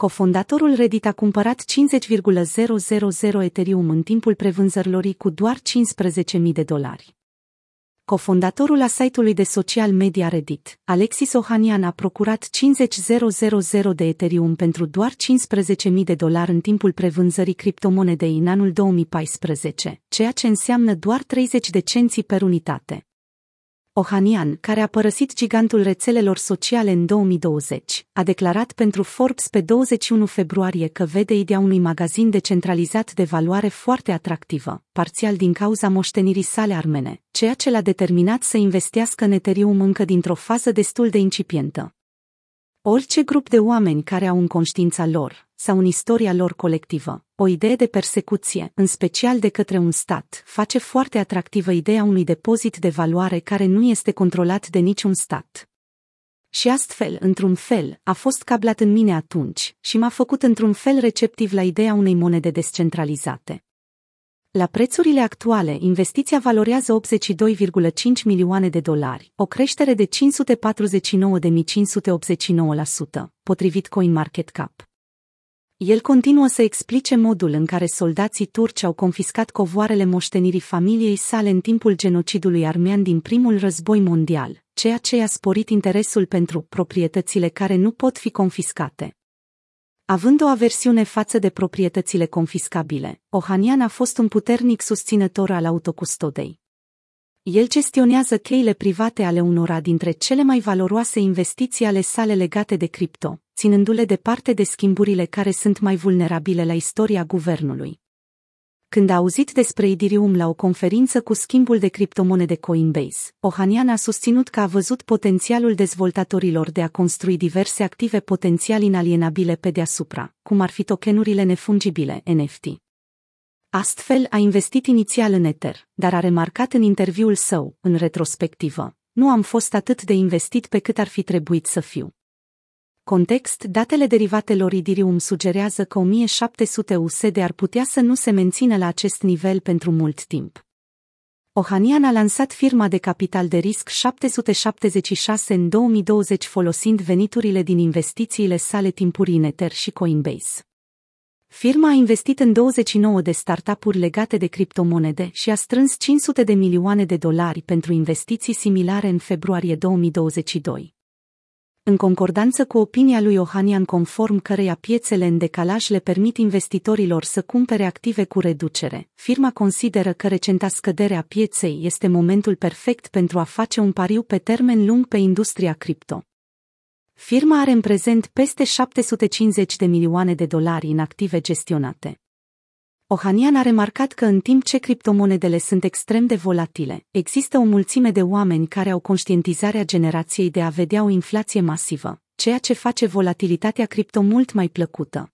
Cofondatorul Reddit a cumpărat 50,000 Ethereum în timpul prevânzărilor cu doar 15.000 de dolari. Cofondatorul a site-ului de social media Reddit, Alexis Ohanian a procurat 50.000 de Ethereum pentru doar 15.000 de dolari în timpul prevânzării criptomonedei în anul 2014, ceea ce înseamnă doar 30 de cenți per unitate. Ohanian, care a părăsit gigantul rețelelor sociale în 2020, a declarat pentru Forbes pe 21 februarie că vede ideea unui magazin decentralizat de valoare foarte atractivă, parțial din cauza moștenirii sale armene, ceea ce l-a determinat să investească în Ethereum încă dintr-o fază destul de incipientă. Orice grup de oameni care au în conștiința lor, sau în istoria lor colectivă, o idee de persecuție, în special de către un stat, face foarte atractivă ideea unui depozit de valoare care nu este controlat de niciun stat. Și astfel, într-un fel, a fost cablat în mine atunci și m-a făcut într-un fel receptiv la ideea unei monede descentralizate. La prețurile actuale, investiția valorează 82,5 milioane de dolari, o creștere de 549.589%, potrivit CoinMarketCap. El continuă să explice modul în care soldații turci au confiscat covoarele moștenirii familiei sale în timpul genocidului armean din primul război mondial, ceea ce i-a sporit interesul pentru proprietățile care nu pot fi confiscate. Având o aversiune față de proprietățile confiscabile, Ohanian a fost un puternic susținător al autocustodei. El gestionează cheile private ale unora dintre cele mai valoroase investiții ale sale legate de cripto, ținându-le departe de schimburile care sunt mai vulnerabile la istoria guvernului. Când a auzit despre Idirium la o conferință cu schimbul de criptomonede Coinbase, Ohanian a susținut că a văzut potențialul dezvoltatorilor de a construi diverse active potențial inalienabile pe deasupra, cum ar fi tokenurile nefungibile NFT. Astfel a investit inițial în Ether, dar a remarcat în interviul său, în retrospectivă, nu am fost atât de investit pe cât ar fi trebuit să fiu. Context, datele derivatelor Idirium sugerează că 1700 USD ar putea să nu se mențină la acest nivel pentru mult timp. Ohanian a lansat firma de capital de risc 776 în 2020 folosind veniturile din investițiile sale timpurii în Ether și Coinbase. Firma a investit în 29 de startup-uri legate de criptomonede și a strâns 500 de milioane de dolari pentru investiții similare în februarie 2022 în concordanță cu opinia lui Ohanian conform căreia piețele în decalaj le permit investitorilor să cumpere active cu reducere. Firma consideră că recenta scădere a pieței este momentul perfect pentru a face un pariu pe termen lung pe industria cripto. Firma are în prezent peste 750 de milioane de dolari în active gestionate. Ohanian a remarcat că în timp ce criptomonedele sunt extrem de volatile, există o mulțime de oameni care au conștientizarea generației de a vedea o inflație masivă, ceea ce face volatilitatea cripto mult mai plăcută.